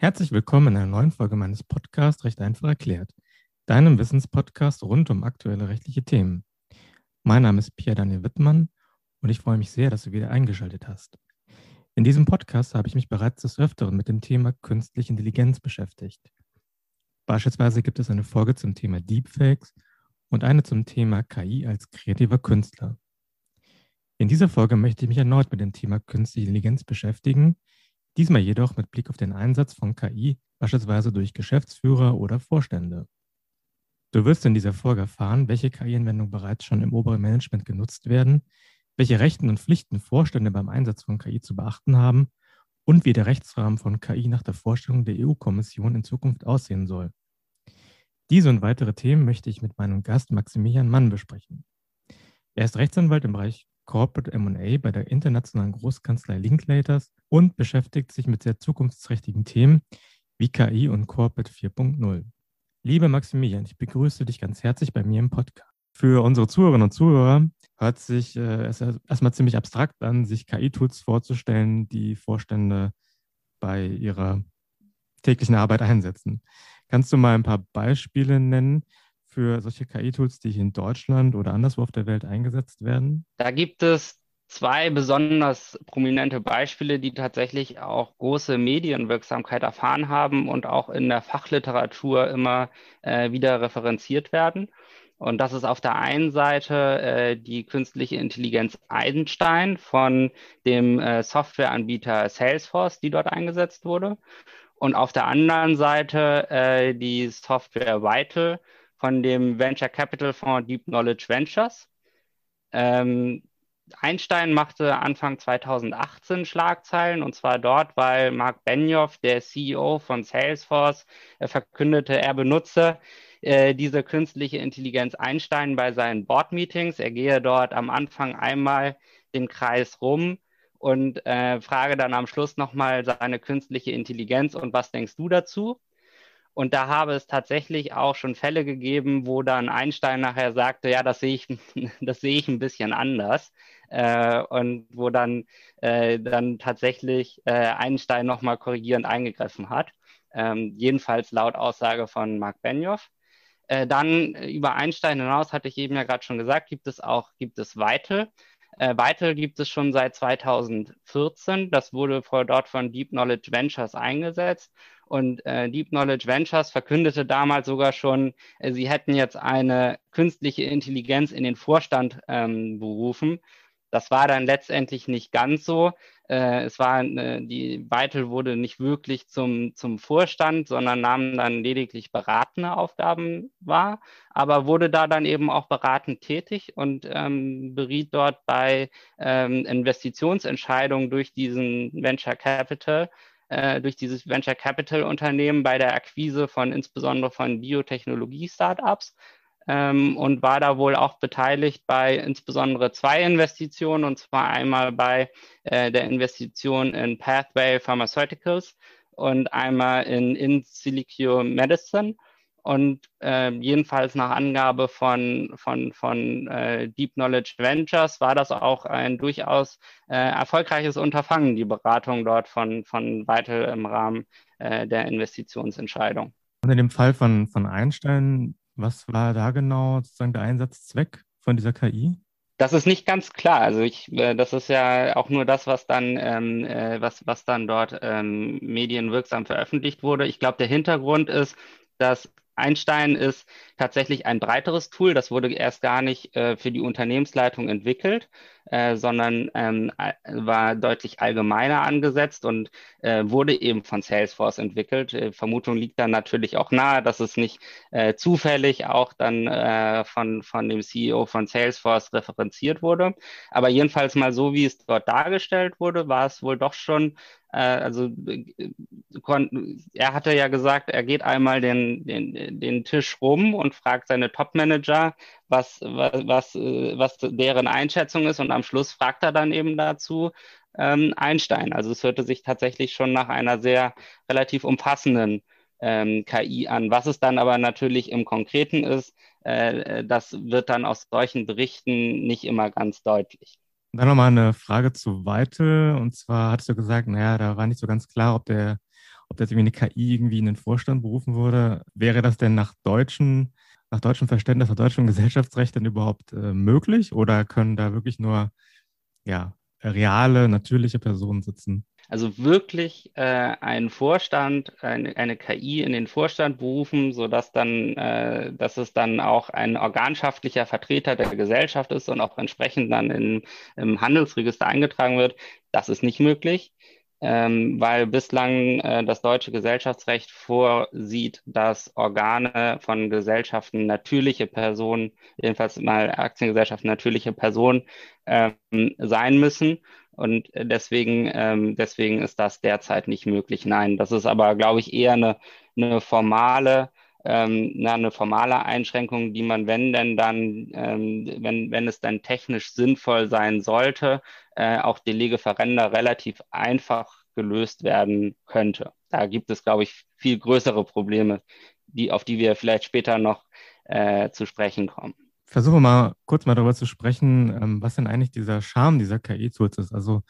Herzlich willkommen in einer neuen Folge meines Podcasts Recht einfach erklärt, deinem Wissenspodcast rund um aktuelle rechtliche Themen. Mein Name ist Pierre Daniel Wittmann und ich freue mich sehr, dass du wieder eingeschaltet hast. In diesem Podcast habe ich mich bereits des Öfteren mit dem Thema künstliche Intelligenz beschäftigt. Beispielsweise gibt es eine Folge zum Thema Deepfakes und eine zum Thema KI als kreativer Künstler. In dieser Folge möchte ich mich erneut mit dem Thema künstliche Intelligenz beschäftigen, diesmal jedoch mit Blick auf den Einsatz von KI, beispielsweise durch Geschäftsführer oder Vorstände. Du wirst in dieser Folge erfahren, welche KI-Anwendungen bereits schon im oberen Management genutzt werden, welche Rechten und Pflichten Vorstände beim Einsatz von KI zu beachten haben und wie der Rechtsrahmen von KI nach der Vorstellung der EU-Kommission in Zukunft aussehen soll. Diese und weitere Themen möchte ich mit meinem Gast Maximilian Mann besprechen. Er ist Rechtsanwalt im Bereich Corporate M&A bei der internationalen Großkanzlei Linklaters und beschäftigt sich mit sehr zukunftsträchtigen Themen wie KI und Corporate 4.0. Lieber Maximilian, ich begrüße dich ganz herzlich bei mir im Podcast. Für unsere Zuhörerinnen und Zuhörer hört sich äh, es erstmal ziemlich abstrakt an, sich KI-Tools vorzustellen, die Vorstände bei ihrer täglichen Arbeit einsetzen. Kannst du mal ein paar Beispiele nennen, für solche KI-Tools, die in Deutschland oder anderswo auf der Welt eingesetzt werden? Da gibt es zwei besonders prominente Beispiele, die tatsächlich auch große Medienwirksamkeit erfahren haben und auch in der Fachliteratur immer äh, wieder referenziert werden. Und das ist auf der einen Seite äh, die künstliche Intelligenz Eisenstein von dem äh, Softwareanbieter Salesforce, die dort eingesetzt wurde. Und auf der anderen Seite äh, die Software Vital von dem Venture Capital Fonds Deep Knowledge Ventures. Ähm, Einstein machte Anfang 2018 Schlagzeilen und zwar dort, weil Mark Benioff, der CEO von Salesforce, äh, verkündete, er benutze äh, diese künstliche Intelligenz Einstein bei seinen Board-Meetings. Er gehe dort am Anfang einmal den Kreis rum und äh, frage dann am Schluss nochmal seine künstliche Intelligenz und was denkst du dazu? Und da habe es tatsächlich auch schon Fälle gegeben, wo dann Einstein nachher sagte, ja, das sehe ich, das sehe ich ein bisschen anders. Äh, und wo dann, äh, dann tatsächlich äh, Einstein nochmal korrigierend eingegriffen hat. Ähm, jedenfalls laut Aussage von Mark Benioff. Äh, dann über Einstein hinaus, hatte ich eben ja gerade schon gesagt, gibt es auch, gibt es Weitel. Äh, Weitel gibt es schon seit 2014. Das wurde vor, dort von Deep Knowledge Ventures eingesetzt und äh, Deep Knowledge Ventures verkündete damals sogar schon, äh, sie hätten jetzt eine künstliche Intelligenz in den Vorstand ähm, berufen. Das war dann letztendlich nicht ganz so. Äh, es war, äh, die Weitel wurde nicht wirklich zum, zum Vorstand, sondern nahm dann lediglich beratende Aufgaben wahr, aber wurde da dann eben auch beratend tätig und ähm, beriet dort bei ähm, Investitionsentscheidungen durch diesen Venture Capital äh, durch dieses Venture Capital Unternehmen bei der Akquise von insbesondere von Biotechnologie-Startups ähm, und war da wohl auch beteiligt bei insbesondere zwei Investitionen und zwar einmal bei äh, der Investition in Pathway Pharmaceuticals und einmal in In Silicio Medicine. Und äh, jedenfalls nach Angabe von, von, von äh, Deep Knowledge Ventures war das auch ein durchaus äh, erfolgreiches Unterfangen, die Beratung dort von, von Weitel im Rahmen äh, der Investitionsentscheidung. Und in dem Fall von, von Einstein, was war da genau sozusagen der Einsatzzweck von dieser KI? Das ist nicht ganz klar. Also ich, äh, das ist ja auch nur das, was dann, ähm, äh, was, was dann dort ähm, medienwirksam veröffentlicht wurde. Ich glaube, der Hintergrund ist, dass Einstein ist tatsächlich ein breiteres Tool. Das wurde erst gar nicht äh, für die Unternehmensleitung entwickelt, äh, sondern ähm, war deutlich allgemeiner angesetzt und äh, wurde eben von Salesforce entwickelt. Äh, Vermutung liegt dann natürlich auch nahe, dass es nicht äh, zufällig auch dann von, von dem CEO von Salesforce referenziert wurde. Aber jedenfalls mal so, wie es dort dargestellt wurde, war es wohl doch schon also er hatte ja gesagt, er geht einmal den, den, den Tisch rum und fragt seine Top-Manager, was, was, was, was deren Einschätzung ist und am Schluss fragt er dann eben dazu ähm, Einstein. Also es hörte sich tatsächlich schon nach einer sehr relativ umfassenden ähm, KI an. Was es dann aber natürlich im Konkreten ist, äh, das wird dann aus solchen Berichten nicht immer ganz deutlich. Dann nochmal eine Frage zu Weitel. Und zwar hattest du gesagt, naja, da war nicht so ganz klar, ob der, ob jetzt irgendwie eine KI irgendwie in den Vorstand berufen wurde, wäre das denn nach deutschen, nach deutschem Verständnis, nach deutschem Gesellschaftsrecht denn überhaupt äh, möglich oder können da wirklich nur ja, reale, natürliche Personen sitzen? Also wirklich äh, einen Vorstand, eine, eine, KI in den Vorstand berufen, sodass dann, äh, dass es dann auch ein organschaftlicher Vertreter der Gesellschaft ist und auch entsprechend dann in, im Handelsregister eingetragen wird, das ist nicht möglich ähm, weil bislang äh, das deutsche Gesellschaftsrecht vorsieht, dass Organe von Gesellschaften natürliche Personen, jedenfalls mal Aktiengesellschaften natürliche Personen ähm, sein müssen. Und deswegen, ähm, deswegen ist das derzeit nicht möglich. Nein, das ist aber, glaube ich, eher eine, eine formale ähm, eine formale Einschränkung, die man, wenn denn dann, ähm, wenn, wenn es dann technisch sinnvoll sein sollte, äh, auch de lege relativ einfach gelöst werden könnte. Da gibt es, glaube ich, viel größere Probleme, die, auf die wir vielleicht später noch äh, zu sprechen kommen. Versuche mal kurz mal darüber zu sprechen, ähm, was denn eigentlich dieser Charme dieser KI-Tools ist. Also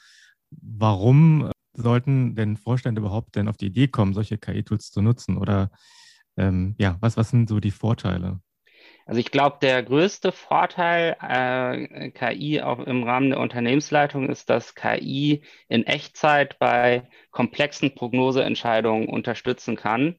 warum sollten denn Vorstände überhaupt denn auf die Idee kommen, solche KI-Tools zu nutzen? Oder ähm, ja, was, was sind so die Vorteile? Also ich glaube, der größte Vorteil äh, KI auch im Rahmen der Unternehmensleitung ist, dass KI in Echtzeit bei komplexen Prognoseentscheidungen unterstützen kann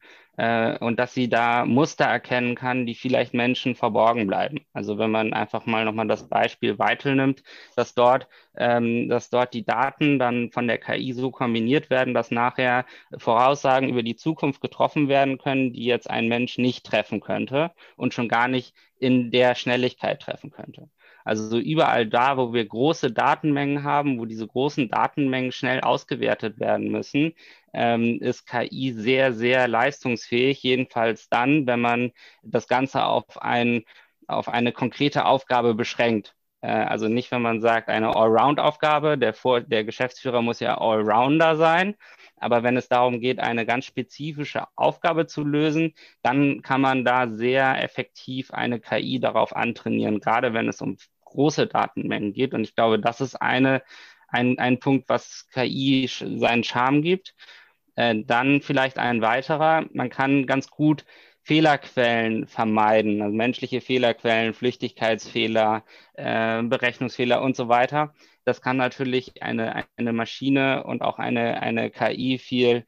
und dass sie da Muster erkennen kann, die vielleicht Menschen verborgen bleiben. Also wenn man einfach mal nochmal das Beispiel Weitel nimmt, dass dort, ähm, dass dort die Daten dann von der KI so kombiniert werden, dass nachher Voraussagen über die Zukunft getroffen werden können, die jetzt ein Mensch nicht treffen könnte und schon gar nicht in der Schnelligkeit treffen könnte. Also so überall da, wo wir große Datenmengen haben, wo diese großen Datenmengen schnell ausgewertet werden müssen, ähm, ist KI sehr, sehr leistungsfähig, jedenfalls dann, wenn man das Ganze auf, ein, auf eine konkrete Aufgabe beschränkt. Äh, also nicht, wenn man sagt, eine Allround-Aufgabe, der, der Geschäftsführer muss ja Allrounder sein, aber wenn es darum geht, eine ganz spezifische Aufgabe zu lösen, dann kann man da sehr effektiv eine KI darauf antrainieren, gerade wenn es um große Datenmengen geht. Und ich glaube, das ist eine, ein, ein Punkt, was KI seinen Charme gibt. Äh, dann vielleicht ein weiterer. Man kann ganz gut Fehlerquellen vermeiden, also menschliche Fehlerquellen, Flüchtigkeitsfehler, äh, Berechnungsfehler und so weiter. Das kann natürlich eine, eine Maschine und auch eine, eine KI viel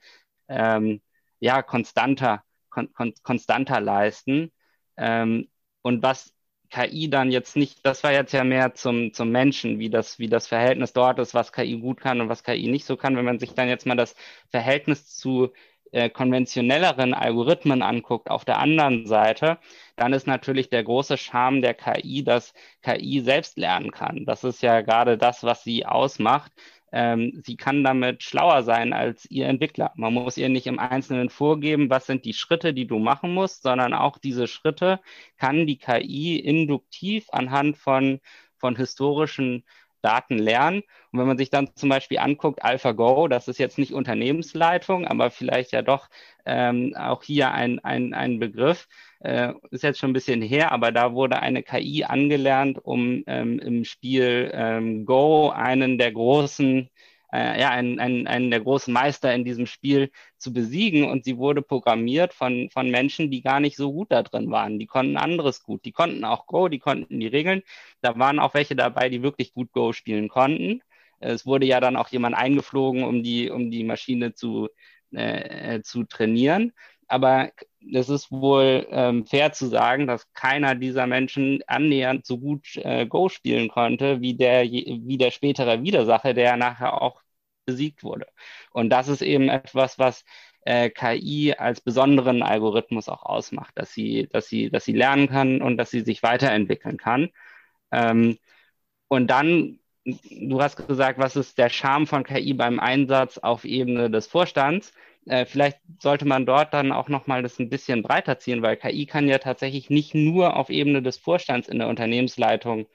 ähm, ja, konstanter, kon, kon, konstanter leisten. Ähm, und was KI dann jetzt nicht, das war jetzt ja mehr zum, zum Menschen, wie das, wie das Verhältnis dort ist, was KI gut kann und was KI nicht so kann. Wenn man sich dann jetzt mal das Verhältnis zu äh, konventionelleren Algorithmen anguckt, auf der anderen Seite, dann ist natürlich der große Charme der KI, dass KI selbst lernen kann. Das ist ja gerade das, was sie ausmacht. Ähm, sie kann damit schlauer sein als ihr Entwickler. Man muss ihr nicht im Einzelnen vorgeben, was sind die Schritte, die du machen musst, sondern auch diese Schritte kann die KI induktiv anhand von, von historischen Daten lernen. Und wenn man sich dann zum Beispiel anguckt, AlphaGo, das ist jetzt nicht Unternehmensleitung, aber vielleicht ja doch ähm, auch hier ein, ein, ein Begriff, äh, ist jetzt schon ein bisschen her, aber da wurde eine KI angelernt, um ähm, im Spiel ähm, Go einen der großen äh, ja, einen, einen, einen der großen Meister in diesem Spiel zu besiegen. Und sie wurde programmiert von, von Menschen, die gar nicht so gut da drin waren. Die konnten anderes gut. Die konnten auch Go, die konnten die Regeln. Da waren auch welche dabei, die wirklich gut Go spielen konnten. Es wurde ja dann auch jemand eingeflogen, um die, um die Maschine zu, äh, zu trainieren. Aber es ist wohl ähm, fair zu sagen, dass keiner dieser Menschen annähernd so gut äh, Go spielen konnte wie der, wie der spätere Widersacher, der nachher auch besiegt wurde. Und das ist eben etwas, was äh, KI als besonderen Algorithmus auch ausmacht, dass sie, dass sie, dass sie lernen kann und dass sie sich weiterentwickeln kann. Ähm, und dann, du hast gesagt, was ist der Charme von KI beim Einsatz auf Ebene des Vorstands? Äh, vielleicht sollte man dort dann auch nochmal das ein bisschen breiter ziehen, weil KI kann ja tatsächlich nicht nur auf Ebene des Vorstands in der Unternehmensleitung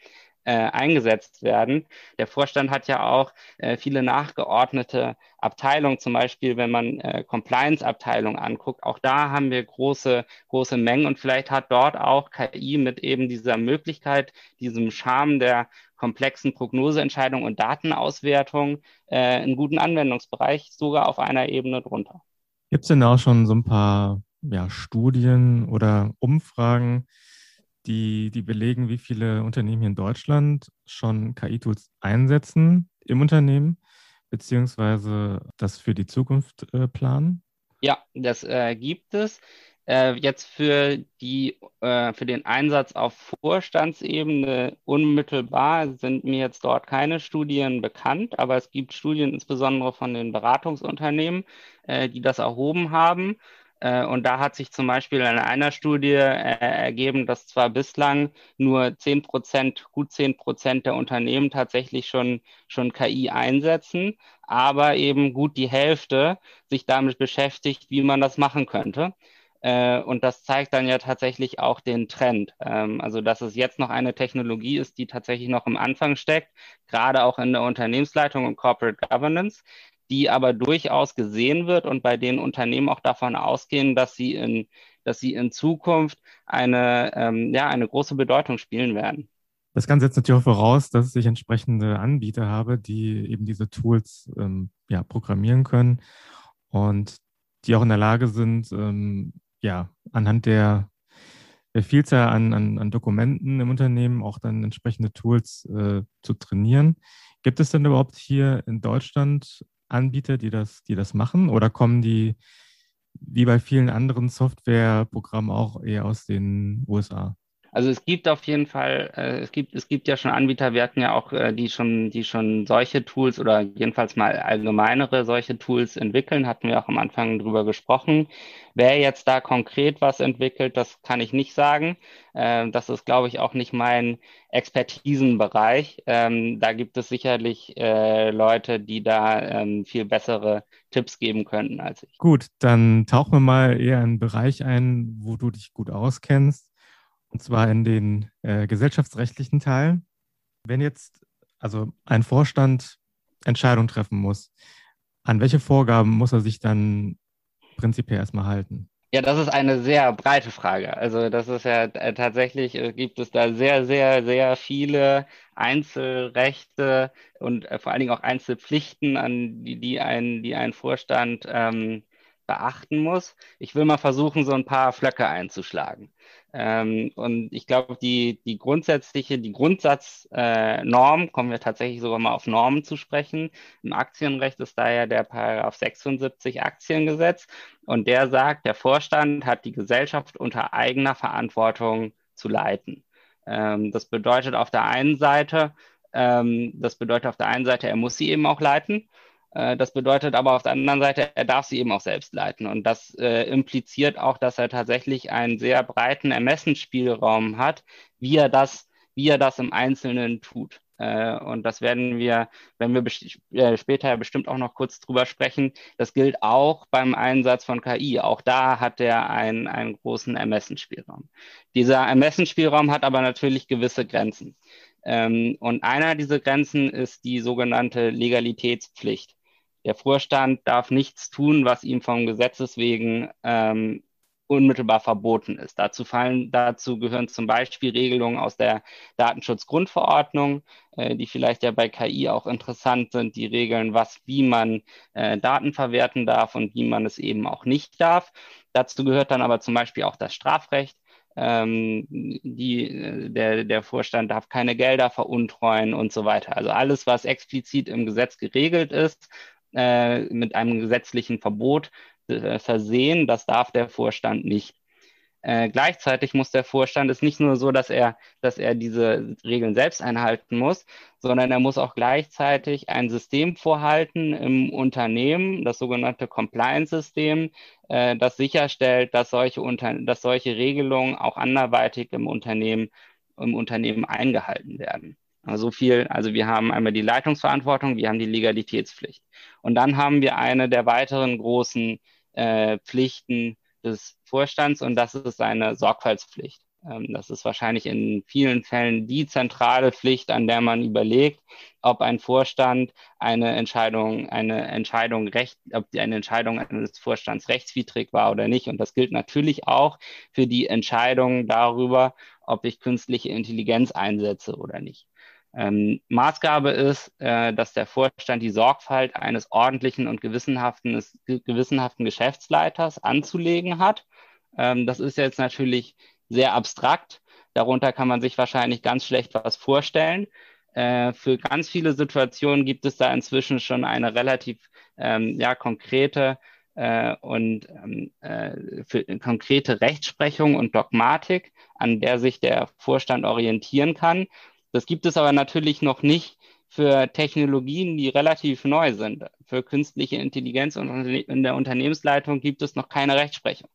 äh, eingesetzt werden. Der Vorstand hat ja auch äh, viele nachgeordnete Abteilungen, zum Beispiel, wenn man äh, Compliance-Abteilungen anguckt. Auch da haben wir große, große Mengen und vielleicht hat dort auch KI mit eben dieser Möglichkeit, diesem Charme der komplexen Prognoseentscheidung und Datenauswertung äh, einen guten Anwendungsbereich, sogar auf einer Ebene drunter. Gibt es denn auch schon so ein paar ja, Studien oder Umfragen, die, die belegen, wie viele Unternehmen hier in Deutschland schon KI-Tools einsetzen im Unternehmen, beziehungsweise das für die Zukunft äh, planen? Ja, das äh, gibt es. Äh, jetzt für die, äh, für den Einsatz auf Vorstandsebene unmittelbar sind mir jetzt dort keine Studien bekannt, aber es gibt Studien insbesondere von den Beratungsunternehmen, äh, die das erhoben haben. Äh, und da hat sich zum Beispiel in einer Studie äh, ergeben, dass zwar bislang nur 10 Prozent, gut 10 Prozent der Unternehmen tatsächlich schon, schon KI einsetzen, aber eben gut die Hälfte sich damit beschäftigt, wie man das machen könnte. Äh, und das zeigt dann ja tatsächlich auch den Trend. Ähm, also, dass es jetzt noch eine Technologie ist, die tatsächlich noch im Anfang steckt, gerade auch in der Unternehmensleitung und Corporate Governance, die aber durchaus gesehen wird und bei den Unternehmen auch davon ausgehen, dass sie in, dass sie in Zukunft eine, ähm, ja, eine große Bedeutung spielen werden. Das Ganze setzt natürlich auch voraus, dass ich entsprechende Anbieter habe, die eben diese Tools ähm, ja, programmieren können und die auch in der Lage sind, ähm, ja, anhand der, der Vielzahl an, an, an, Dokumenten im Unternehmen auch dann entsprechende Tools äh, zu trainieren. Gibt es denn überhaupt hier in Deutschland Anbieter, die das, die das machen? Oder kommen die wie bei vielen anderen Softwareprogrammen auch eher aus den USA? Also es gibt auf jeden Fall, äh, es gibt, es gibt ja schon Anbieter, wir hatten ja auch, äh, die schon, die schon solche Tools oder jedenfalls mal allgemeinere solche Tools entwickeln, hatten wir auch am Anfang drüber gesprochen. Wer jetzt da konkret was entwickelt, das kann ich nicht sagen. Äh, das ist, glaube ich, auch nicht mein Expertisenbereich. Ähm, da gibt es sicherlich äh, Leute, die da ähm, viel bessere Tipps geben könnten als ich. Gut, dann tauchen wir mal eher in einen Bereich ein, wo du dich gut auskennst und zwar in den äh, gesellschaftsrechtlichen Teil. Wenn jetzt also ein Vorstand Entscheidungen treffen muss, an welche Vorgaben muss er sich dann prinzipiell erstmal halten? Ja, das ist eine sehr breite Frage. Also das ist ja äh, tatsächlich, äh, gibt es da sehr, sehr, sehr viele Einzelrechte und äh, vor allen Dingen auch Einzelpflichten, an die, die, ein, die ein Vorstand ähm, beachten muss. Ich will mal versuchen, so ein paar Flöcke einzuschlagen. Ähm, und ich glaube, die, die grundsätzliche, die Grundsatznorm, äh, kommen wir tatsächlich sogar mal auf Normen zu sprechen. Im Aktienrecht ist daher der Paragraph 76 Aktiengesetz und der sagt, der Vorstand hat die Gesellschaft unter eigener Verantwortung zu leiten. Ähm, das bedeutet auf der einen Seite, ähm, das bedeutet auf der einen Seite, er muss sie eben auch leiten. Äh, das bedeutet aber auf der anderen Seite, er darf sie eben auch selbst leiten. Und das äh, impliziert auch, dass er tatsächlich einen sehr breiten Ermessensspielraum hat, wie er das, wie er das im Einzelnen tut. Äh, und das werden wir, wenn wir äh, später bestimmt auch noch kurz drüber sprechen, das gilt auch beim Einsatz von KI. Auch da hat er einen, einen großen Ermessensspielraum. Dieser Ermessensspielraum hat aber natürlich gewisse Grenzen. Ähm, und einer dieser Grenzen ist die sogenannte Legalitätspflicht. Der Vorstand darf nichts tun, was ihm vom Gesetzes wegen ähm, unmittelbar verboten ist. Dazu, fallen, dazu gehören zum Beispiel Regelungen aus der Datenschutzgrundverordnung, äh, die vielleicht ja bei KI auch interessant sind, die regeln, was, wie man äh, Daten verwerten darf und wie man es eben auch nicht darf. Dazu gehört dann aber zum Beispiel auch das Strafrecht. Ähm, die, äh, der, der Vorstand darf keine Gelder veruntreuen und so weiter. Also alles, was explizit im Gesetz geregelt ist, äh, mit einem gesetzlichen Verbot äh, versehen. Das darf der Vorstand nicht. Äh, gleichzeitig muss der Vorstand es nicht nur so, dass er, dass er diese Regeln selbst einhalten muss, sondern er muss auch gleichzeitig ein System vorhalten im Unternehmen, das sogenannte Compliance-System, äh, das sicherstellt, dass solche, Unter dass solche Regelungen auch anderweitig im Unternehmen, im Unternehmen eingehalten werden. So viel, also wir haben einmal die Leitungsverantwortung, wir haben die Legalitätspflicht. Und dann haben wir eine der weiteren großen äh, Pflichten des Vorstands und das ist seine Sorgfaltspflicht. Ähm, das ist wahrscheinlich in vielen Fällen die zentrale Pflicht, an der man überlegt, ob ein Vorstand eine Entscheidung, eine Entscheidung recht, ob die eine Entscheidung eines Vorstands rechtswidrig war oder nicht. Und das gilt natürlich auch für die Entscheidung darüber, ob ich künstliche Intelligenz einsetze oder nicht. Ähm, Maßgabe ist, äh, dass der Vorstand die Sorgfalt eines ordentlichen und gewissenhaften, gewissenhaften Geschäftsleiters anzulegen hat. Ähm, das ist jetzt natürlich sehr abstrakt. Darunter kann man sich wahrscheinlich ganz schlecht was vorstellen. Äh, für ganz viele Situationen gibt es da inzwischen schon eine relativ ähm, ja, konkrete äh, und ähm, äh, für konkrete Rechtsprechung und Dogmatik, an der sich der Vorstand orientieren kann. Das gibt es aber natürlich noch nicht für Technologien, die relativ neu sind. Für künstliche Intelligenz und in der Unternehmensleitung gibt es noch keine Rechtsprechung.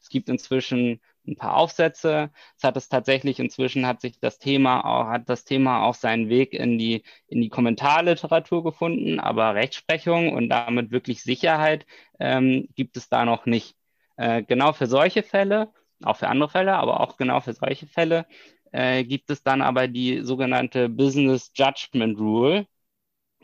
Es gibt inzwischen ein paar Aufsätze. Es hat es tatsächlich inzwischen hat sich das Thema auch, hat das Thema auch seinen Weg in die, in die Kommentarliteratur gefunden, aber Rechtsprechung und damit wirklich Sicherheit ähm, gibt es da noch nicht. Äh, genau für solche Fälle, auch für andere Fälle, aber auch genau für solche Fälle äh, gibt es dann aber die sogenannte Business Judgment Rule,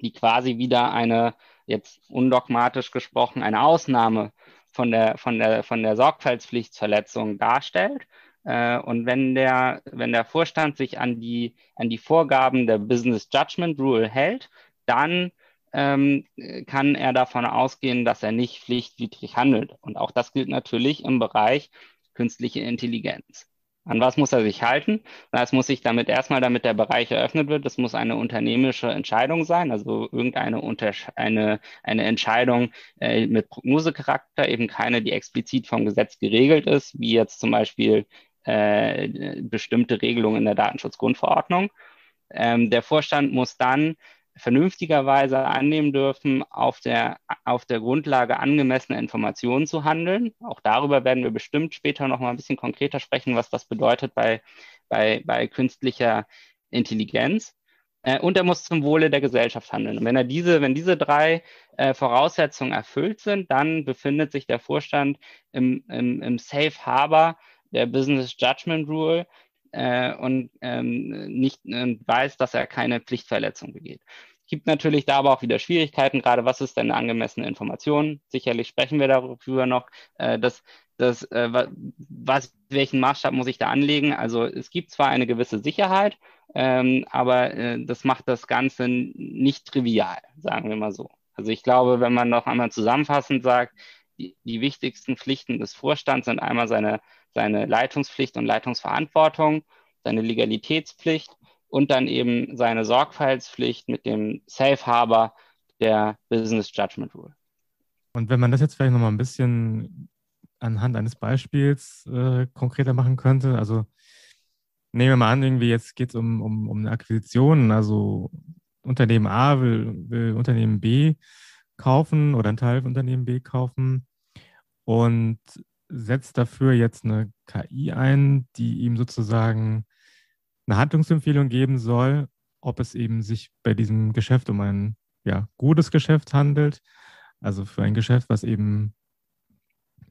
die quasi wieder eine, jetzt undogmatisch gesprochen, eine Ausnahme von der, von der, von der Sorgfaltspflichtverletzung darstellt. Äh, und wenn der, wenn der Vorstand sich an die, an die Vorgaben der Business Judgment Rule hält, dann ähm, kann er davon ausgehen, dass er nicht pflichtwidrig handelt. Und auch das gilt natürlich im Bereich künstliche Intelligenz. An was muss er sich halten? Es muss sich damit erstmal, damit der Bereich eröffnet wird, das muss eine unternehmerische Entscheidung sein, also irgendeine eine, eine Entscheidung äh, mit Prognosecharakter, eben keine, die explizit vom Gesetz geregelt ist, wie jetzt zum Beispiel äh, bestimmte Regelungen in der Datenschutzgrundverordnung. Ähm, der Vorstand muss dann vernünftigerweise annehmen dürfen, auf der, auf der Grundlage angemessener Informationen zu handeln. Auch darüber werden wir bestimmt später noch mal ein bisschen konkreter sprechen, was das bedeutet bei, bei, bei künstlicher Intelligenz. Äh, und er muss zum Wohle der Gesellschaft handeln. Und wenn er diese, wenn diese drei äh, Voraussetzungen erfüllt sind, dann befindet sich der Vorstand im, im, im Safe Harbor der Business Judgment Rule, äh, und ähm, nicht äh, weiß, dass er keine Pflichtverletzung begeht. Gibt natürlich da aber auch wieder Schwierigkeiten, gerade was ist denn eine angemessene Information? Sicherlich sprechen wir darüber noch, äh, dass, dass äh, was, welchen Maßstab muss ich da anlegen? Also es gibt zwar eine gewisse Sicherheit, ähm, aber äh, das macht das Ganze nicht trivial, sagen wir mal so. Also ich glaube, wenn man noch einmal zusammenfassend sagt, die, die wichtigsten Pflichten des Vorstands sind einmal seine, seine Leitungspflicht und Leitungsverantwortung, seine Legalitätspflicht und dann eben seine Sorgfaltspflicht mit dem Safe Harbor der Business Judgment Rule. Und wenn man das jetzt vielleicht nochmal ein bisschen anhand eines Beispiels äh, konkreter machen könnte, also nehmen wir mal an, irgendwie jetzt geht es um, um, um eine Akquisition, also Unternehmen A will, will Unternehmen B kaufen oder einen Teil von Unternehmen B kaufen und setzt dafür jetzt eine KI ein, die ihm sozusagen eine Handlungsempfehlung geben soll, ob es eben sich bei diesem Geschäft um ein ja, gutes Geschäft handelt, also für ein Geschäft, was eben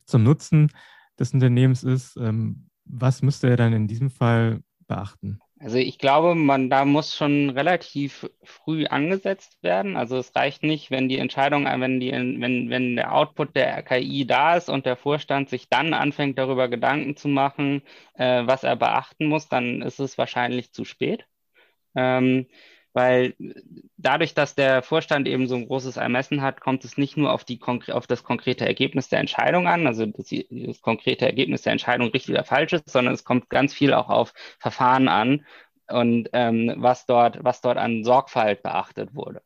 zum Nutzen des Unternehmens ist. Ähm, was müsste er dann in diesem Fall beachten? Also ich glaube, man da muss schon relativ früh angesetzt werden. Also es reicht nicht, wenn die Entscheidung, wenn die, wenn, wenn der Output der KI da ist und der Vorstand sich dann anfängt, darüber Gedanken zu machen, äh, was er beachten muss, dann ist es wahrscheinlich zu spät. Ähm, weil dadurch, dass der Vorstand eben so ein großes Ermessen hat, kommt es nicht nur auf, die, auf das konkrete Ergebnis der Entscheidung an, also das, das konkrete Ergebnis der Entscheidung richtig oder falsch ist, sondern es kommt ganz viel auch auf Verfahren an und ähm, was, dort, was dort an Sorgfalt beachtet wurde.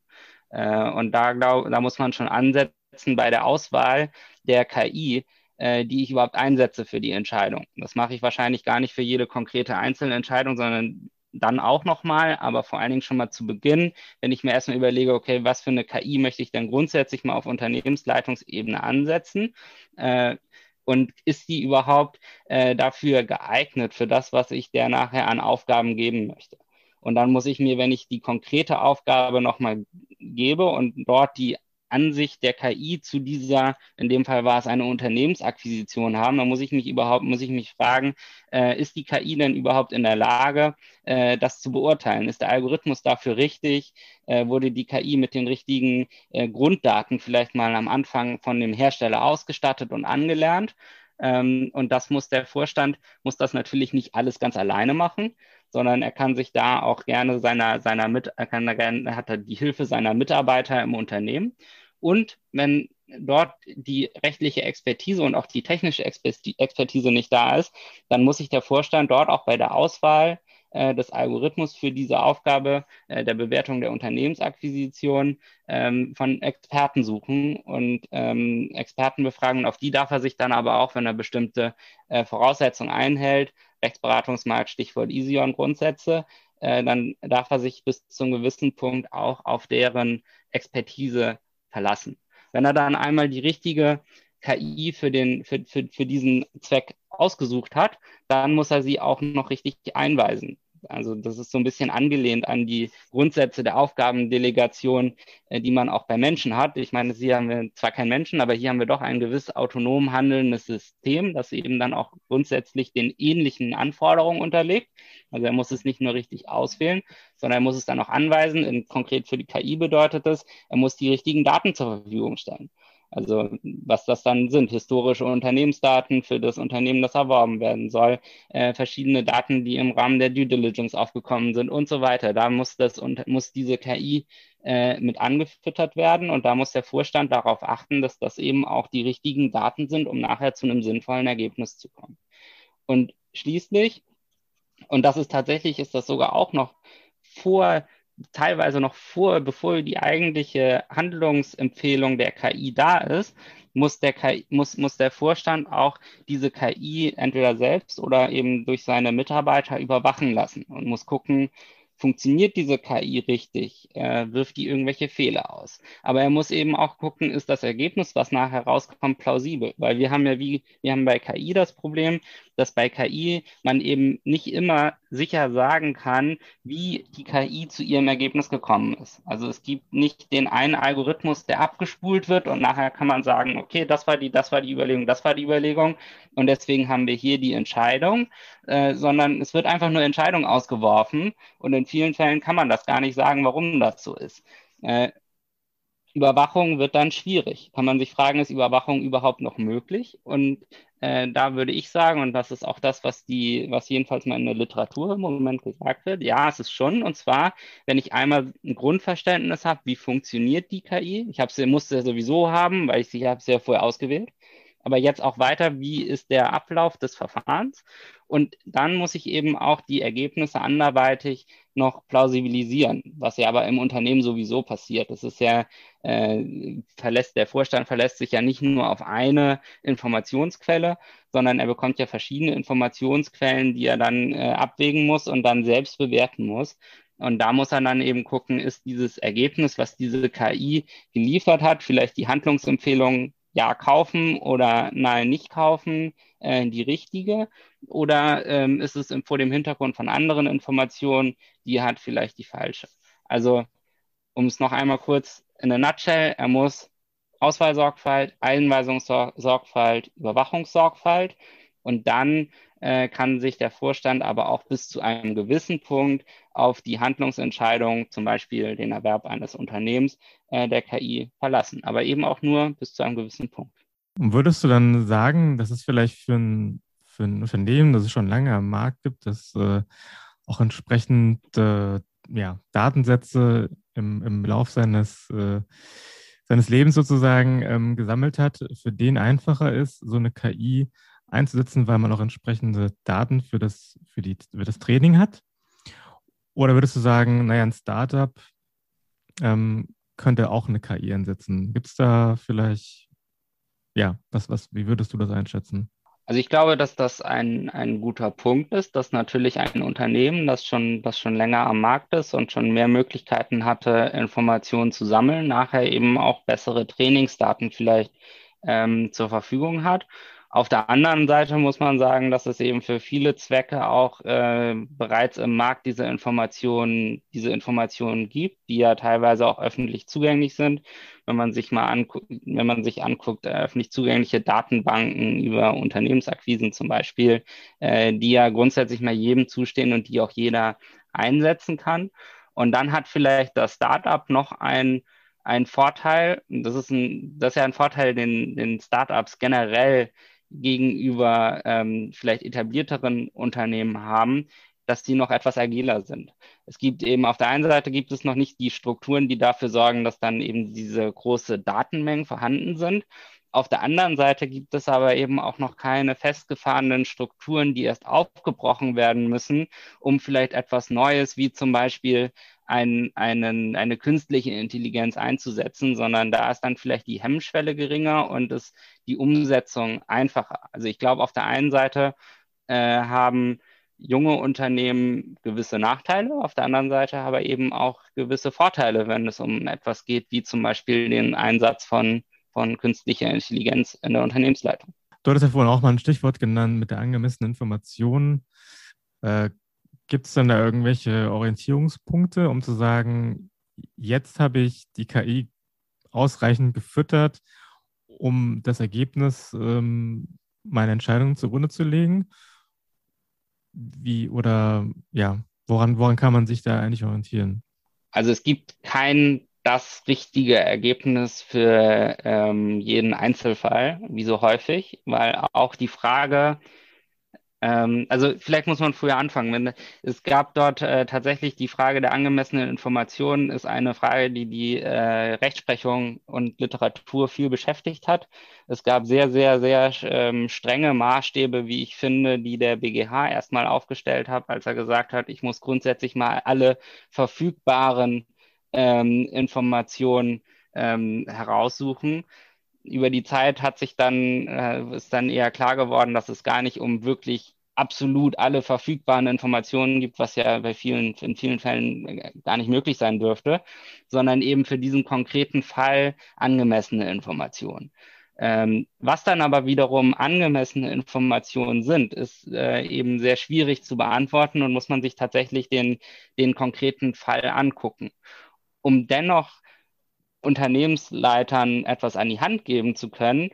Äh, und da, glaub, da muss man schon ansetzen bei der Auswahl der KI, äh, die ich überhaupt einsetze für die Entscheidung. Das mache ich wahrscheinlich gar nicht für jede konkrete einzelne Entscheidung, sondern dann auch nochmal, aber vor allen Dingen schon mal zu Beginn, wenn ich mir erstmal überlege, okay, was für eine KI möchte ich denn grundsätzlich mal auf Unternehmensleitungsebene ansetzen? Äh, und ist die überhaupt äh, dafür geeignet, für das, was ich der nachher an Aufgaben geben möchte? Und dann muss ich mir, wenn ich die konkrete Aufgabe nochmal gebe und dort die Ansicht der KI zu dieser, in dem Fall war es eine Unternehmensakquisition haben, dann muss ich mich überhaupt, muss ich mich fragen, äh, ist die KI denn überhaupt in der Lage, äh, das zu beurteilen? Ist der Algorithmus dafür richtig? Äh, wurde die KI mit den richtigen äh, Grunddaten vielleicht mal am Anfang von dem Hersteller ausgestattet und angelernt? Ähm, und das muss der Vorstand, muss das natürlich nicht alles ganz alleine machen, sondern er kann sich da auch gerne seiner, seiner mit, er kann da gerne, hat er die Hilfe seiner Mitarbeiter im Unternehmen. Und wenn dort die rechtliche Expertise und auch die technische Expertise nicht da ist, dann muss sich der Vorstand dort auch bei der Auswahl äh, des Algorithmus für diese Aufgabe äh, der Bewertung der Unternehmensakquisition ähm, von Experten suchen und ähm, Experten befragen. auf die darf er sich dann aber auch, wenn er bestimmte äh, Voraussetzungen einhält, Rechtsberatungsmarkt, Stichwort Ision-Grundsätze, äh, dann darf er sich bis zu einem gewissen Punkt auch auf deren Expertise verlassen. Wenn er dann einmal die richtige KI für, den, für, für, für diesen Zweck ausgesucht hat, dann muss er sie auch noch richtig einweisen. Also das ist so ein bisschen angelehnt an die Grundsätze der Aufgabendelegation, äh, die man auch bei Menschen hat. Ich meine, hier haben wir zwar keinen Menschen, aber hier haben wir doch ein gewiss autonom handelndes System, das eben dann auch grundsätzlich den ähnlichen Anforderungen unterlegt. Also er muss es nicht nur richtig auswählen, sondern er muss es dann auch anweisen. In, konkret für die KI bedeutet es, er muss die richtigen Daten zur Verfügung stellen. Also was das dann sind, historische Unternehmensdaten für das Unternehmen, das erworben werden soll, äh, verschiedene Daten, die im Rahmen der Due Diligence aufgekommen sind und so weiter. Da muss, das, muss diese KI äh, mit angefüttert werden und da muss der Vorstand darauf achten, dass das eben auch die richtigen Daten sind, um nachher zu einem sinnvollen Ergebnis zu kommen. Und schließlich, und das ist tatsächlich, ist das sogar auch noch vor teilweise noch vor, bevor die eigentliche Handlungsempfehlung der KI da ist, muss der, KI, muss, muss der Vorstand auch diese KI entweder selbst oder eben durch seine Mitarbeiter überwachen lassen und muss gucken, funktioniert diese KI richtig, äh, wirft die irgendwelche Fehler aus. Aber er muss eben auch gucken, ist das Ergebnis, was nachher rauskommt, plausibel. Weil wir haben ja wie, wir haben bei KI das Problem, dass bei KI man eben nicht immer sicher sagen kann, wie die KI zu ihrem Ergebnis gekommen ist. Also es gibt nicht den einen Algorithmus, der abgespult wird und nachher kann man sagen, okay, das war die, das war die Überlegung, das war die Überlegung und deswegen haben wir hier die Entscheidung, äh, sondern es wird einfach nur Entscheidung ausgeworfen und in vielen Fällen kann man das gar nicht sagen, warum das so ist. Äh, Überwachung wird dann schwierig. Kann man sich fragen, ist Überwachung überhaupt noch möglich? Und äh, da würde ich sagen, und das ist auch das, was die, was jedenfalls mal in der Literatur im Moment gesagt wird, ja, es ist schon. Und zwar, wenn ich einmal ein Grundverständnis habe, wie funktioniert die KI, ich habe sie, musste sie sowieso haben, weil ich sie habe sie ja vorher ausgewählt. Aber jetzt auch weiter, wie ist der Ablauf des Verfahrens? Und dann muss ich eben auch die Ergebnisse anderweitig noch plausibilisieren, was ja aber im Unternehmen sowieso passiert. Das ist ja, äh, verlässt, der Vorstand verlässt sich ja nicht nur auf eine Informationsquelle, sondern er bekommt ja verschiedene Informationsquellen, die er dann äh, abwägen muss und dann selbst bewerten muss. Und da muss er dann eben gucken, ist dieses Ergebnis, was diese KI geliefert hat, vielleicht die Handlungsempfehlung ja kaufen oder nein nicht kaufen, äh, die richtige? Oder ähm, ist es vor dem Hintergrund von anderen Informationen, die hat vielleicht die falsche? Also, um es noch einmal kurz in der Nutshell, er muss Auswahlsorgfalt, Einweisungssorgfalt, Überwachungssorgfalt und dann äh, kann sich der Vorstand aber auch bis zu einem gewissen Punkt auf die Handlungsentscheidung, zum Beispiel den Erwerb eines Unternehmens äh, der KI verlassen, aber eben auch nur bis zu einem gewissen Punkt. Und würdest du dann sagen, dass es vielleicht für ein, für ein Unternehmen, das es schon lange am Markt gibt, das äh, auch entsprechend äh, ja, Datensätze im, im Lauf seines, äh, seines Lebens sozusagen ähm, gesammelt hat, für den einfacher ist, so eine KI einzusetzen, weil man auch entsprechende Daten für das, für die, für das Training hat? Oder würdest du sagen, naja, ein Startup ähm, könnte auch eine KI einsetzen? Gibt es da vielleicht, ja, was, was, wie würdest du das einschätzen? Also ich glaube, dass das ein, ein guter Punkt ist, dass natürlich ein Unternehmen, das schon, das schon länger am Markt ist und schon mehr Möglichkeiten hatte, Informationen zu sammeln, nachher eben auch bessere Trainingsdaten vielleicht ähm, zur Verfügung hat auf der anderen Seite muss man sagen, dass es eben für viele Zwecke auch äh, bereits im Markt diese Informationen, diese Informationen gibt, die ja teilweise auch öffentlich zugänglich sind. Wenn man sich mal anguckt, wenn man sich anguckt, äh, öffentlich zugängliche Datenbanken über Unternehmensakquisen zum Beispiel, äh, die ja grundsätzlich mal jedem zustehen und die auch jeder einsetzen kann. Und dann hat vielleicht das Startup noch ein ein Vorteil, das ist, ein, das ist ja ein Vorteil, den, den Startups generell gegenüber ähm, vielleicht etablierteren Unternehmen haben, dass die noch etwas agiler sind. Es gibt eben auf der einen Seite gibt es noch nicht die Strukturen, die dafür sorgen, dass dann eben diese große Datenmengen vorhanden sind. Auf der anderen Seite gibt es aber eben auch noch keine festgefahrenen Strukturen, die erst aufgebrochen werden müssen, um vielleicht etwas Neues, wie zum Beispiel ein, einen, eine künstliche Intelligenz einzusetzen, sondern da ist dann vielleicht die Hemmschwelle geringer und ist die Umsetzung einfacher. Also ich glaube, auf der einen Seite äh, haben junge Unternehmen gewisse Nachteile, auf der anderen Seite aber eben auch gewisse Vorteile, wenn es um etwas geht, wie zum Beispiel den Einsatz von von künstlicher Intelligenz in der Unternehmensleitung. Du hattest ja vorhin auch mal ein Stichwort genannt mit der angemessenen Information. Äh, Gibt es denn da irgendwelche Orientierungspunkte, um zu sagen, jetzt habe ich die KI ausreichend gefüttert, um das Ergebnis ähm, meiner Entscheidung zugrunde zu legen? Wie oder ja, woran, woran kann man sich da eigentlich orientieren? Also es gibt kein das richtige Ergebnis für ähm, jeden Einzelfall, wie so häufig, weil auch die Frage, ähm, also vielleicht muss man früher anfangen. Wenn, es gab dort äh, tatsächlich die Frage der angemessenen Informationen, ist eine Frage, die die äh, Rechtsprechung und Literatur viel beschäftigt hat. Es gab sehr, sehr, sehr ähm, strenge Maßstäbe, wie ich finde, die der BGH erstmal aufgestellt hat, als er gesagt hat, ich muss grundsätzlich mal alle verfügbaren ähm, Informationen ähm, heraussuchen. Über die Zeit hat sich dann, äh, ist dann eher klar geworden, dass es gar nicht um wirklich absolut alle verfügbaren Informationen gibt, was ja bei vielen, in vielen Fällen äh, gar nicht möglich sein dürfte, sondern eben für diesen konkreten Fall angemessene Informationen. Ähm, was dann aber wiederum angemessene Informationen sind, ist äh, eben sehr schwierig zu beantworten und muss man sich tatsächlich den, den konkreten Fall angucken um dennoch Unternehmensleitern etwas an die Hand geben zu können.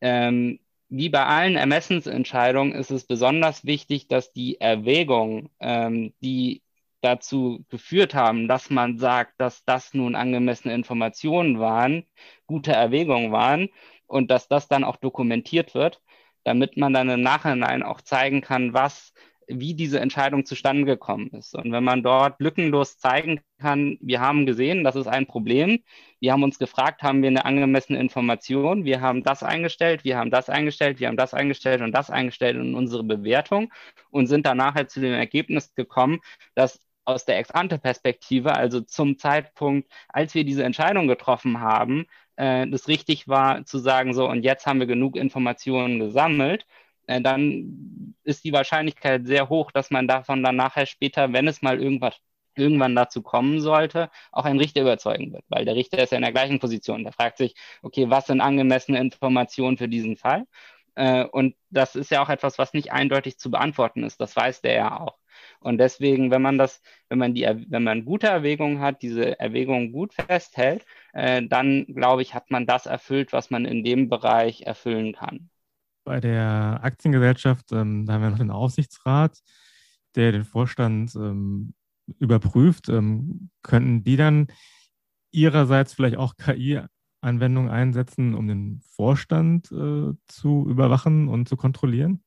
Ähm, wie bei allen Ermessensentscheidungen ist es besonders wichtig, dass die Erwägungen, ähm, die dazu geführt haben, dass man sagt, dass das nun angemessene Informationen waren, gute Erwägungen waren und dass das dann auch dokumentiert wird, damit man dann im Nachhinein auch zeigen kann, was wie diese Entscheidung zustande gekommen ist. Und wenn man dort lückenlos zeigen kann, wir haben gesehen, das ist ein Problem, wir haben uns gefragt, haben wir eine angemessene Information, wir haben das eingestellt, wir haben das eingestellt, wir haben das eingestellt und das eingestellt in unsere Bewertung und sind dann nachher zu dem Ergebnis gekommen, dass aus der Ex-ante-Perspektive, also zum Zeitpunkt, als wir diese Entscheidung getroffen haben, äh, das richtig war zu sagen, so, und jetzt haben wir genug Informationen gesammelt, äh, dann ist die Wahrscheinlichkeit sehr hoch, dass man davon dann nachher später, wenn es mal irgendwas irgendwann dazu kommen sollte, auch einen Richter überzeugen wird, weil der Richter ist ja in der gleichen Position. Der fragt sich, okay, was sind angemessene Informationen für diesen Fall? Äh, und das ist ja auch etwas, was nicht eindeutig zu beantworten ist. Das weiß der ja auch. Und deswegen, wenn man das, wenn man die, wenn man gute Erwägungen hat, diese Erwägungen gut festhält, äh, dann glaube ich, hat man das erfüllt, was man in dem Bereich erfüllen kann. Bei der Aktiengesellschaft, ähm, da haben wir noch den Aufsichtsrat, der den Vorstand ähm, überprüft. Ähm, könnten die dann ihrerseits vielleicht auch KI-Anwendungen einsetzen, um den Vorstand äh, zu überwachen und zu kontrollieren?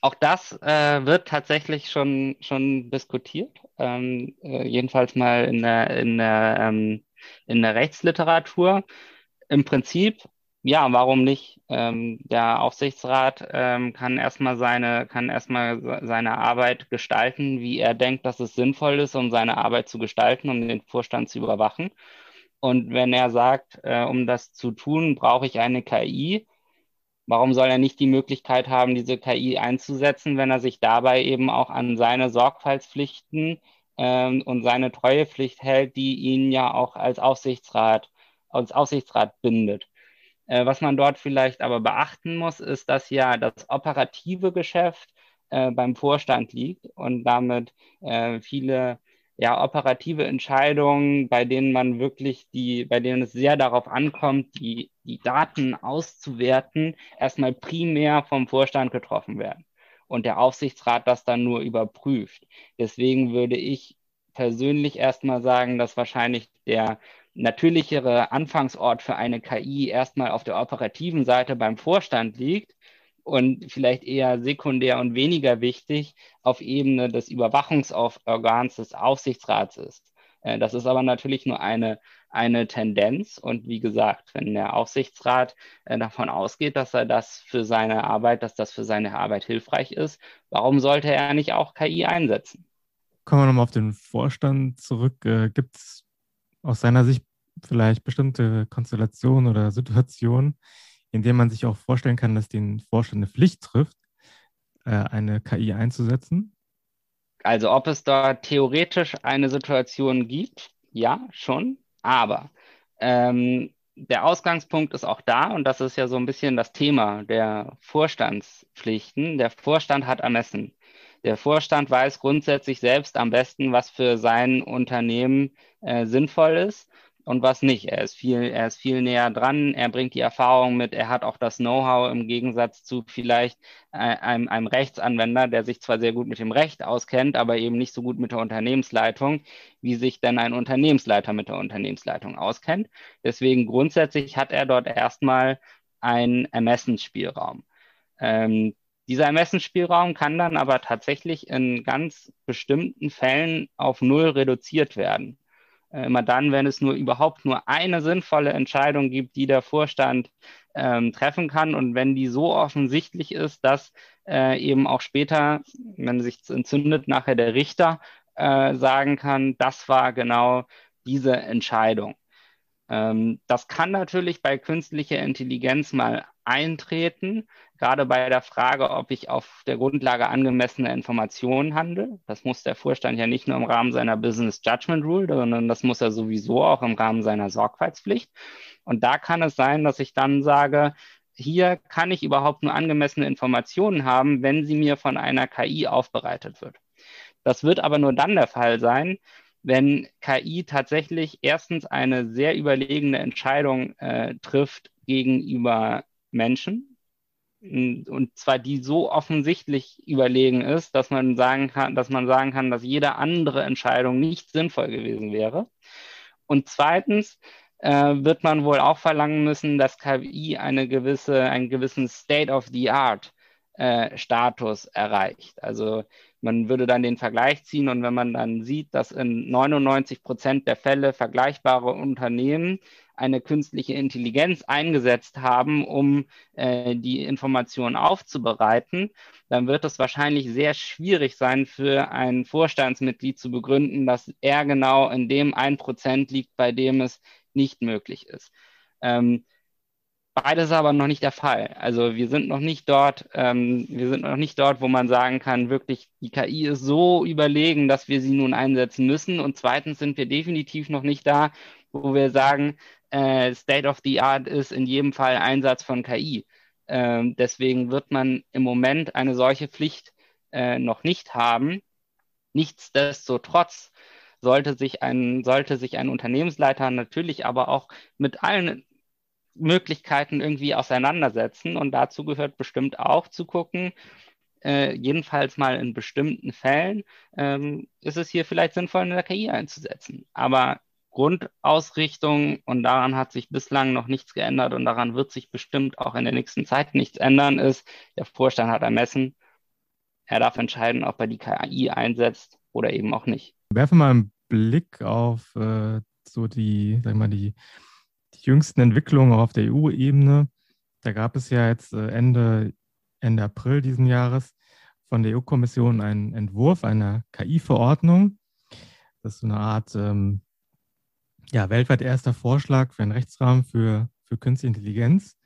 Auch das äh, wird tatsächlich schon, schon diskutiert, ähm, äh, jedenfalls mal in der, in, der, ähm, in der Rechtsliteratur. Im Prinzip ja, warum nicht? Ähm, der Aufsichtsrat ähm, kann erstmal seine, kann erstmal seine Arbeit gestalten, wie er denkt, dass es sinnvoll ist, um seine Arbeit zu gestalten, um den Vorstand zu überwachen. Und wenn er sagt, äh, um das zu tun, brauche ich eine KI, warum soll er nicht die Möglichkeit haben, diese KI einzusetzen, wenn er sich dabei eben auch an seine Sorgfaltspflichten ähm, und seine Treuepflicht hält, die ihn ja auch als Aufsichtsrat, als Aufsichtsrat bindet? Äh, was man dort vielleicht aber beachten muss, ist, dass ja das operative Geschäft äh, beim Vorstand liegt und damit äh, viele ja, operative Entscheidungen, bei denen man wirklich die, bei denen es sehr darauf ankommt, die, die Daten auszuwerten, erstmal primär vom Vorstand getroffen werden und der Aufsichtsrat das dann nur überprüft. Deswegen würde ich persönlich erstmal sagen, dass wahrscheinlich der natürlichere Anfangsort für eine KI erstmal auf der operativen Seite beim Vorstand liegt, und vielleicht eher sekundär und weniger wichtig auf Ebene des Überwachungsorgans des Aufsichtsrats ist. Äh, das ist aber natürlich nur eine, eine Tendenz. Und wie gesagt, wenn der Aufsichtsrat äh, davon ausgeht, dass er das für seine Arbeit, dass das für seine Arbeit hilfreich ist, warum sollte er nicht auch KI einsetzen? Kommen wir nochmal auf den Vorstand zurück. Äh, Gibt es aus seiner Sicht vielleicht bestimmte Konstellationen oder Situationen, in denen man sich auch vorstellen kann, dass den Vorstand eine Pflicht trifft, eine KI einzusetzen? Also ob es da theoretisch eine Situation gibt, ja, schon, aber ähm, der Ausgangspunkt ist auch da und das ist ja so ein bisschen das Thema der Vorstandspflichten. Der Vorstand hat ermessen. Der Vorstand weiß grundsätzlich selbst am besten, was für sein Unternehmen äh, sinnvoll ist und was nicht. Er ist viel, er ist viel näher dran, er bringt die Erfahrung mit, er hat auch das Know-how im Gegensatz zu vielleicht äh, einem, einem Rechtsanwender, der sich zwar sehr gut mit dem Recht auskennt, aber eben nicht so gut mit der Unternehmensleitung, wie sich denn ein Unternehmensleiter mit der Unternehmensleitung auskennt. Deswegen grundsätzlich hat er dort erstmal einen Ermessensspielraum. Ähm, dieser Ermessensspielraum kann dann aber tatsächlich in ganz bestimmten Fällen auf Null reduziert werden. Äh, immer dann, wenn es nur überhaupt nur eine sinnvolle Entscheidung gibt, die der Vorstand ähm, treffen kann und wenn die so offensichtlich ist, dass äh, eben auch später, wenn sich entzündet, nachher der Richter äh, sagen kann, das war genau diese Entscheidung. Ähm, das kann natürlich bei künstlicher Intelligenz mal eintreten, gerade bei der Frage, ob ich auf der Grundlage angemessener Informationen handle. Das muss der Vorstand ja nicht nur im Rahmen seiner Business Judgment Rule, sondern das muss er sowieso auch im Rahmen seiner Sorgfaltspflicht. Und da kann es sein, dass ich dann sage, hier kann ich überhaupt nur angemessene Informationen haben, wenn sie mir von einer KI aufbereitet wird. Das wird aber nur dann der Fall sein, wenn KI tatsächlich erstens eine sehr überlegene Entscheidung äh, trifft gegenüber Menschen. Und zwar die so offensichtlich überlegen ist, dass man sagen kann, dass man sagen kann, dass jede andere Entscheidung nicht sinnvoll gewesen wäre. Und zweitens äh, wird man wohl auch verlangen müssen, dass KI eine gewisse, einen gewissen State of the Art äh, Status erreicht. Also man würde dann den Vergleich ziehen und wenn man dann sieht, dass in 99 Prozent der Fälle vergleichbare Unternehmen eine künstliche Intelligenz eingesetzt haben, um äh, die Informationen aufzubereiten, dann wird es wahrscheinlich sehr schwierig sein für ein Vorstandsmitglied zu begründen, dass er genau in dem 1% liegt, bei dem es nicht möglich ist. Ähm, Beides aber noch nicht der Fall. Also wir sind noch nicht dort, ähm, wir sind noch nicht dort, wo man sagen kann, wirklich, die KI ist so überlegen, dass wir sie nun einsetzen müssen. Und zweitens sind wir definitiv noch nicht da, wo wir sagen, äh, State of the Art ist in jedem Fall Einsatz von KI. Ähm, deswegen wird man im Moment eine solche Pflicht äh, noch nicht haben. Nichtsdestotrotz sollte sich ein, sollte sich ein Unternehmensleiter natürlich aber auch mit allen Möglichkeiten irgendwie auseinandersetzen. Und dazu gehört bestimmt auch zu gucken, äh, jedenfalls mal in bestimmten Fällen, ähm, ist es hier vielleicht sinnvoll, eine KI einzusetzen. Aber Grundausrichtung und daran hat sich bislang noch nichts geändert und daran wird sich bestimmt auch in der nächsten Zeit nichts ändern, ist, der Vorstand hat ermessen, er darf entscheiden, ob er die KI einsetzt oder eben auch nicht. Werfe mal einen Blick auf äh, so die, sag mal, die die jüngsten Entwicklungen auf der EU-Ebene. Da gab es ja jetzt äh, Ende, Ende April diesen Jahres von der EU-Kommission einen Entwurf einer KI-Verordnung. Das ist so eine Art ähm, ja, weltweit erster Vorschlag für einen Rechtsrahmen für, für Künstliche Intelligenz.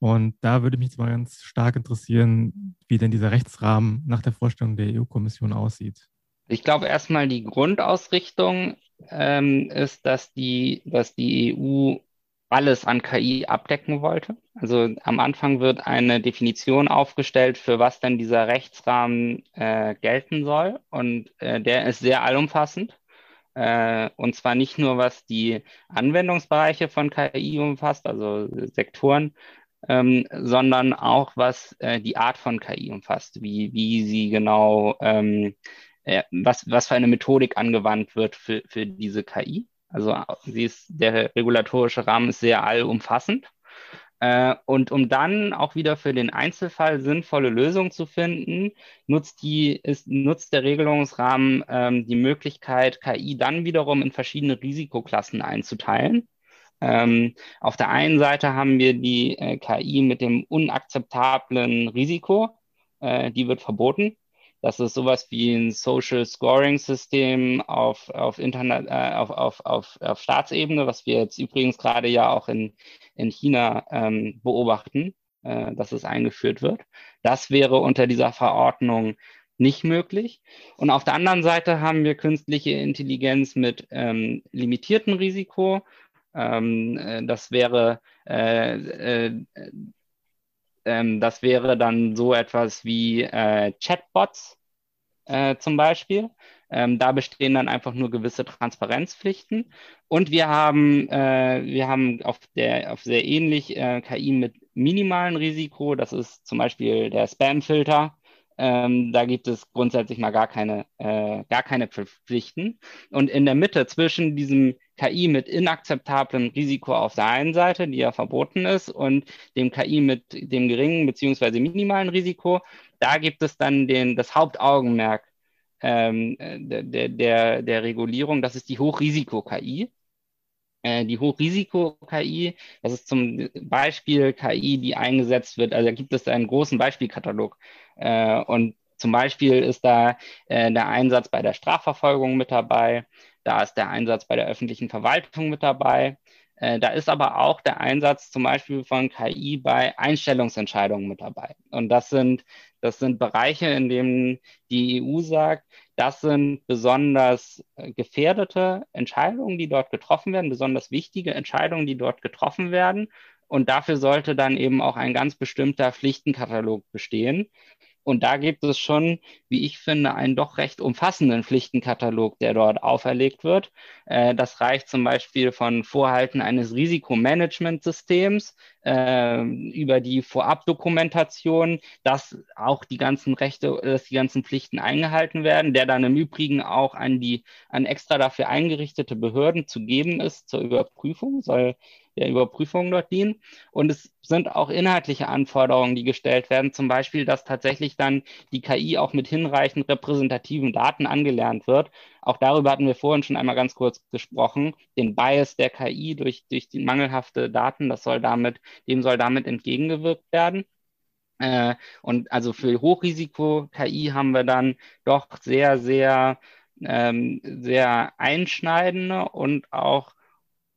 Und da würde mich jetzt mal ganz stark interessieren, wie denn dieser Rechtsrahmen nach der Vorstellung der EU-Kommission aussieht. Ich glaube erstmal die Grundausrichtung ähm, ist, dass die, dass die EU alles an KI abdecken wollte. Also am Anfang wird eine Definition aufgestellt, für was denn dieser Rechtsrahmen äh, gelten soll. Und äh, der ist sehr allumfassend. Äh, und zwar nicht nur, was die Anwendungsbereiche von KI umfasst, also Sektoren, ähm, sondern auch, was äh, die Art von KI umfasst, wie, wie sie genau ähm, äh, was, was für eine Methodik angewandt wird für, für diese KI. Also sie ist, der regulatorische Rahmen ist sehr allumfassend. Äh, und um dann auch wieder für den Einzelfall sinnvolle Lösungen zu finden, nutzt, die, ist, nutzt der Regelungsrahmen ähm, die Möglichkeit, KI dann wiederum in verschiedene Risikoklassen einzuteilen. Ähm, auf der einen Seite haben wir die äh, KI mit dem unakzeptablen Risiko, äh, die wird verboten. Das ist sowas wie ein Social Scoring System auf, auf, Internet, äh, auf, auf, auf, auf Staatsebene, was wir jetzt übrigens gerade ja auch in, in China ähm, beobachten, äh, dass es eingeführt wird. Das wäre unter dieser Verordnung nicht möglich. Und auf der anderen Seite haben wir künstliche Intelligenz mit ähm, limitiertem Risiko. Ähm, äh, das wäre äh, äh, ähm, das wäre dann so etwas wie äh, Chatbots äh, zum Beispiel. Ähm, da bestehen dann einfach nur gewisse Transparenzpflichten. Und wir haben, äh, wir haben auf, der, auf sehr ähnlich äh, KI mit minimalen Risiko. Das ist zum Beispiel der Spam-Filter. Ähm, da gibt es grundsätzlich mal gar keine, äh, gar keine Pflichten. Und in der Mitte zwischen diesem KI mit inakzeptablem Risiko auf der einen Seite, die ja verboten ist, und dem KI mit dem geringen bzw. minimalen Risiko, da gibt es dann den, das Hauptaugenmerk ähm, der, der, der Regulierung, das ist die Hochrisiko-KI. Äh, die Hochrisiko-KI, das ist zum Beispiel KI, die eingesetzt wird, also da gibt es einen großen Beispielkatalog. Äh, und zum Beispiel ist da äh, der Einsatz bei der Strafverfolgung mit dabei, da ist der Einsatz bei der öffentlichen Verwaltung mit dabei, da ist aber auch der Einsatz zum Beispiel von KI bei Einstellungsentscheidungen mit dabei. Und das sind, das sind Bereiche, in denen die EU sagt, das sind besonders äh, gefährdete Entscheidungen, die dort getroffen werden, besonders wichtige Entscheidungen, die dort getroffen werden. Und dafür sollte dann eben auch ein ganz bestimmter Pflichtenkatalog bestehen. Und da gibt es schon, wie ich finde, einen doch recht umfassenden Pflichtenkatalog, der dort auferlegt wird. Äh, das reicht zum Beispiel von Vorhalten eines Risikomanagementsystems äh, über die Vorabdokumentation, dass auch die ganzen Rechte, dass die ganzen Pflichten eingehalten werden, der dann im Übrigen auch an die an extra dafür eingerichtete Behörden zu geben ist zur Überprüfung, soll der Überprüfung dort dienen. Und es sind auch inhaltliche Anforderungen, die gestellt werden, zum Beispiel, dass tatsächlich dann die KI auch mit hinreichend repräsentativen Daten angelernt wird. Auch darüber hatten wir vorhin schon einmal ganz kurz gesprochen. Den Bias der KI durch, durch die mangelhafte Daten, das soll damit, dem soll damit entgegengewirkt werden. Äh, und also für Hochrisiko-KI haben wir dann doch sehr, sehr, ähm, sehr einschneidende und auch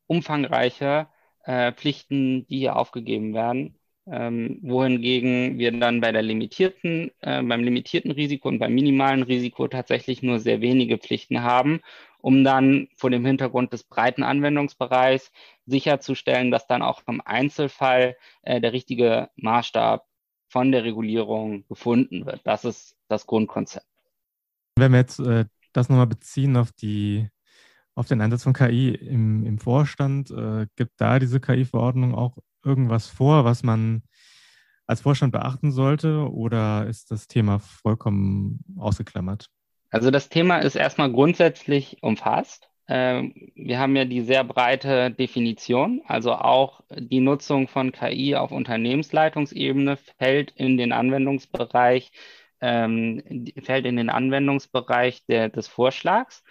umfangreiche äh, Pflichten, die hier aufgegeben werden. Ähm, wohingegen wir dann bei der limitierten, äh, beim limitierten Risiko und beim minimalen Risiko tatsächlich nur sehr wenige Pflichten haben, um dann vor dem Hintergrund des breiten Anwendungsbereichs sicherzustellen, dass dann auch im Einzelfall äh, der richtige Maßstab von der Regulierung gefunden wird. Das ist das Grundkonzept. Wenn wir jetzt äh, das nochmal beziehen auf die auf den Einsatz von KI im, im Vorstand. Äh, gibt da diese KI-Verordnung auch irgendwas vor, was man als Vorstand beachten sollte oder ist das Thema vollkommen ausgeklammert? Also das Thema ist erstmal grundsätzlich umfasst. Ähm, wir haben ja die sehr breite Definition, also auch die Nutzung von KI auf Unternehmensleitungsebene fällt in den Anwendungsbereich, ähm, fällt in den Anwendungsbereich der, des Vorschlags.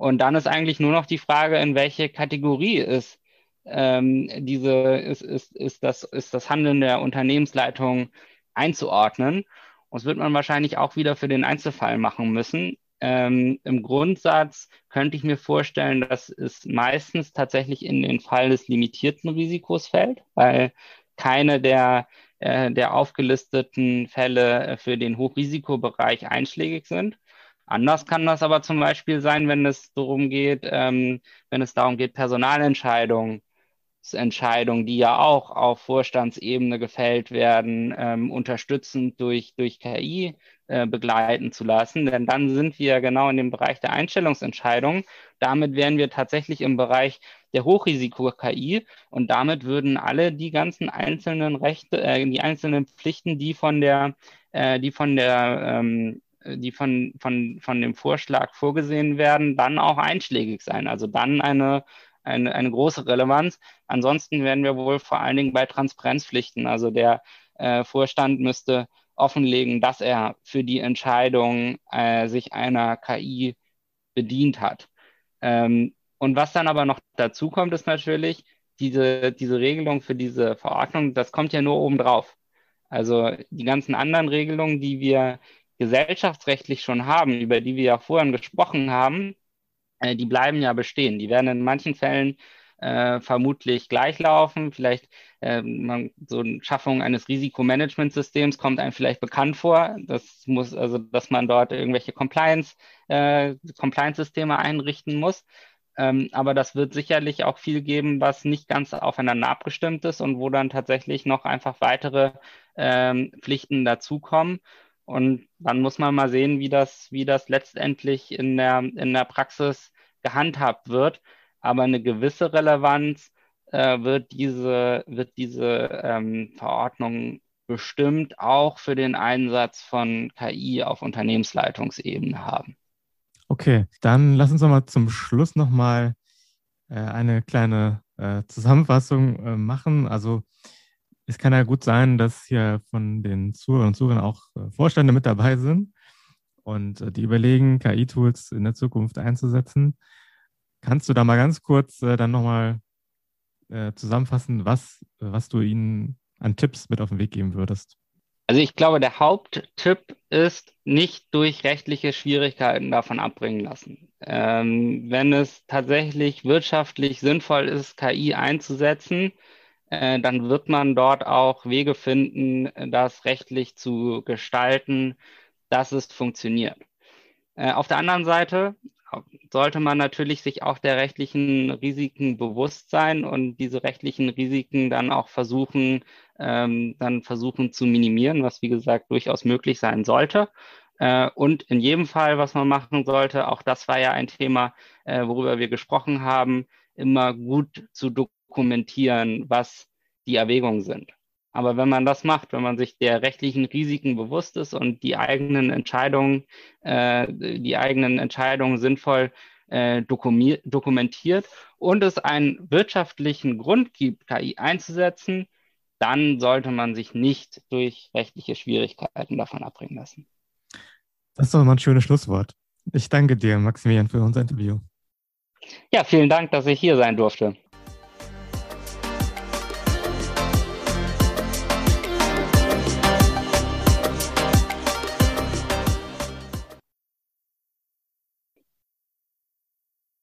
Und dann ist eigentlich nur noch die Frage, in welche Kategorie ist ähm, diese, ist, ist, ist, das, ist das Handeln der Unternehmensleitung einzuordnen. Und das wird man wahrscheinlich auch wieder für den Einzelfall machen müssen. Ähm, Im Grundsatz könnte ich mir vorstellen, dass es meistens tatsächlich in den Fall des limitierten Risikos fällt, weil keine der, äh, der aufgelisteten Fälle für den Hochrisikobereich einschlägig sind. Anders kann das aber zum Beispiel sein, wenn es darum geht, ähm, wenn es darum geht, Personalentscheidungen, Entscheidungen, die ja auch auf Vorstandsebene gefällt werden, ähm, unterstützend durch, durch KI äh, begleiten zu lassen. Denn dann sind wir genau in dem Bereich der Einstellungsentscheidungen. Damit wären wir tatsächlich im Bereich der Hochrisiko-KI und damit würden alle die ganzen einzelnen Rechte, äh, die einzelnen Pflichten, die von der, äh, die von der ähm, äh, die von, von, von dem Vorschlag vorgesehen werden, dann auch einschlägig sein. Also dann eine, eine, eine große Relevanz. Ansonsten werden wir wohl vor allen Dingen bei Transparenzpflichten, also der äh, Vorstand müsste offenlegen, dass er für die Entscheidung äh, sich einer KI bedient hat. Ähm, und was dann aber noch dazu kommt, ist natürlich, diese, diese Regelung für diese Verordnung, das kommt ja nur obendrauf. Also die ganzen anderen Regelungen, die wir gesellschaftsrechtlich schon haben, über die wir ja vorhin gesprochen haben, äh, die bleiben ja bestehen. Die werden in manchen Fällen äh, vermutlich gleichlaufen. Vielleicht äh, man, so eine Schaffung eines Risikomanagementsystems kommt einem vielleicht bekannt vor. Das muss also, dass man dort irgendwelche Compliance, äh, Compliance-Systeme einrichten muss. Ähm, aber das wird sicherlich auch viel geben, was nicht ganz aufeinander abgestimmt ist und wo dann tatsächlich noch einfach weitere ähm, Pflichten dazukommen. Und dann muss man mal sehen, wie das, wie das letztendlich in der, in der Praxis gehandhabt wird. Aber eine gewisse Relevanz äh, wird diese, wird diese ähm, Verordnung bestimmt auch für den Einsatz von KI auf Unternehmensleitungsebene haben. Okay, dann lass uns noch mal zum Schluss noch mal äh, eine kleine äh, Zusammenfassung äh, machen. Also es kann ja gut sein, dass hier von den Zuhörern und Zuhörern auch äh, Vorstände mit dabei sind und äh, die überlegen, KI-Tools in der Zukunft einzusetzen. Kannst du da mal ganz kurz äh, dann nochmal zusammenfassen, was, was du ihnen an Tipps mit auf den Weg geben würdest? Also ich glaube, der Haupttipp ist, nicht durch rechtliche Schwierigkeiten davon abbringen lassen. Ähm, wenn es tatsächlich wirtschaftlich sinnvoll ist, KI einzusetzen, äh, dann wird man dort auch Wege finden, das rechtlich zu gestalten, dass es funktioniert. Äh, auf der anderen Seite sollte man natürlich sich auch der rechtlichen Risiken bewusst sein und diese rechtlichen Risiken dann auch versuchen, ähm, dann versuchen zu minimieren, was wie gesagt durchaus möglich sein sollte. Äh, und in jedem Fall, was man machen sollte, auch das war ja ein Thema, worüber wir gesprochen haben, immer gut zu dokumentieren, was die Erwägungen sind. Aber wenn man das macht, wenn man sich der rechtlichen Risiken bewusst ist und die eigenen Entscheidungen, äh, die eigenen Entscheidungen sinnvoll äh, dokumentiert und es einen wirtschaftlichen Grund gibt, KI einzusetzen, dann sollte man sich nicht durch rechtliche Schwierigkeiten davon abbringen lassen. Das ist doch mal ein schönes Schlusswort. Ich danke dir, Maximilian, für unser Interview. Ja, vielen Dank, dass ich hier sein durfte.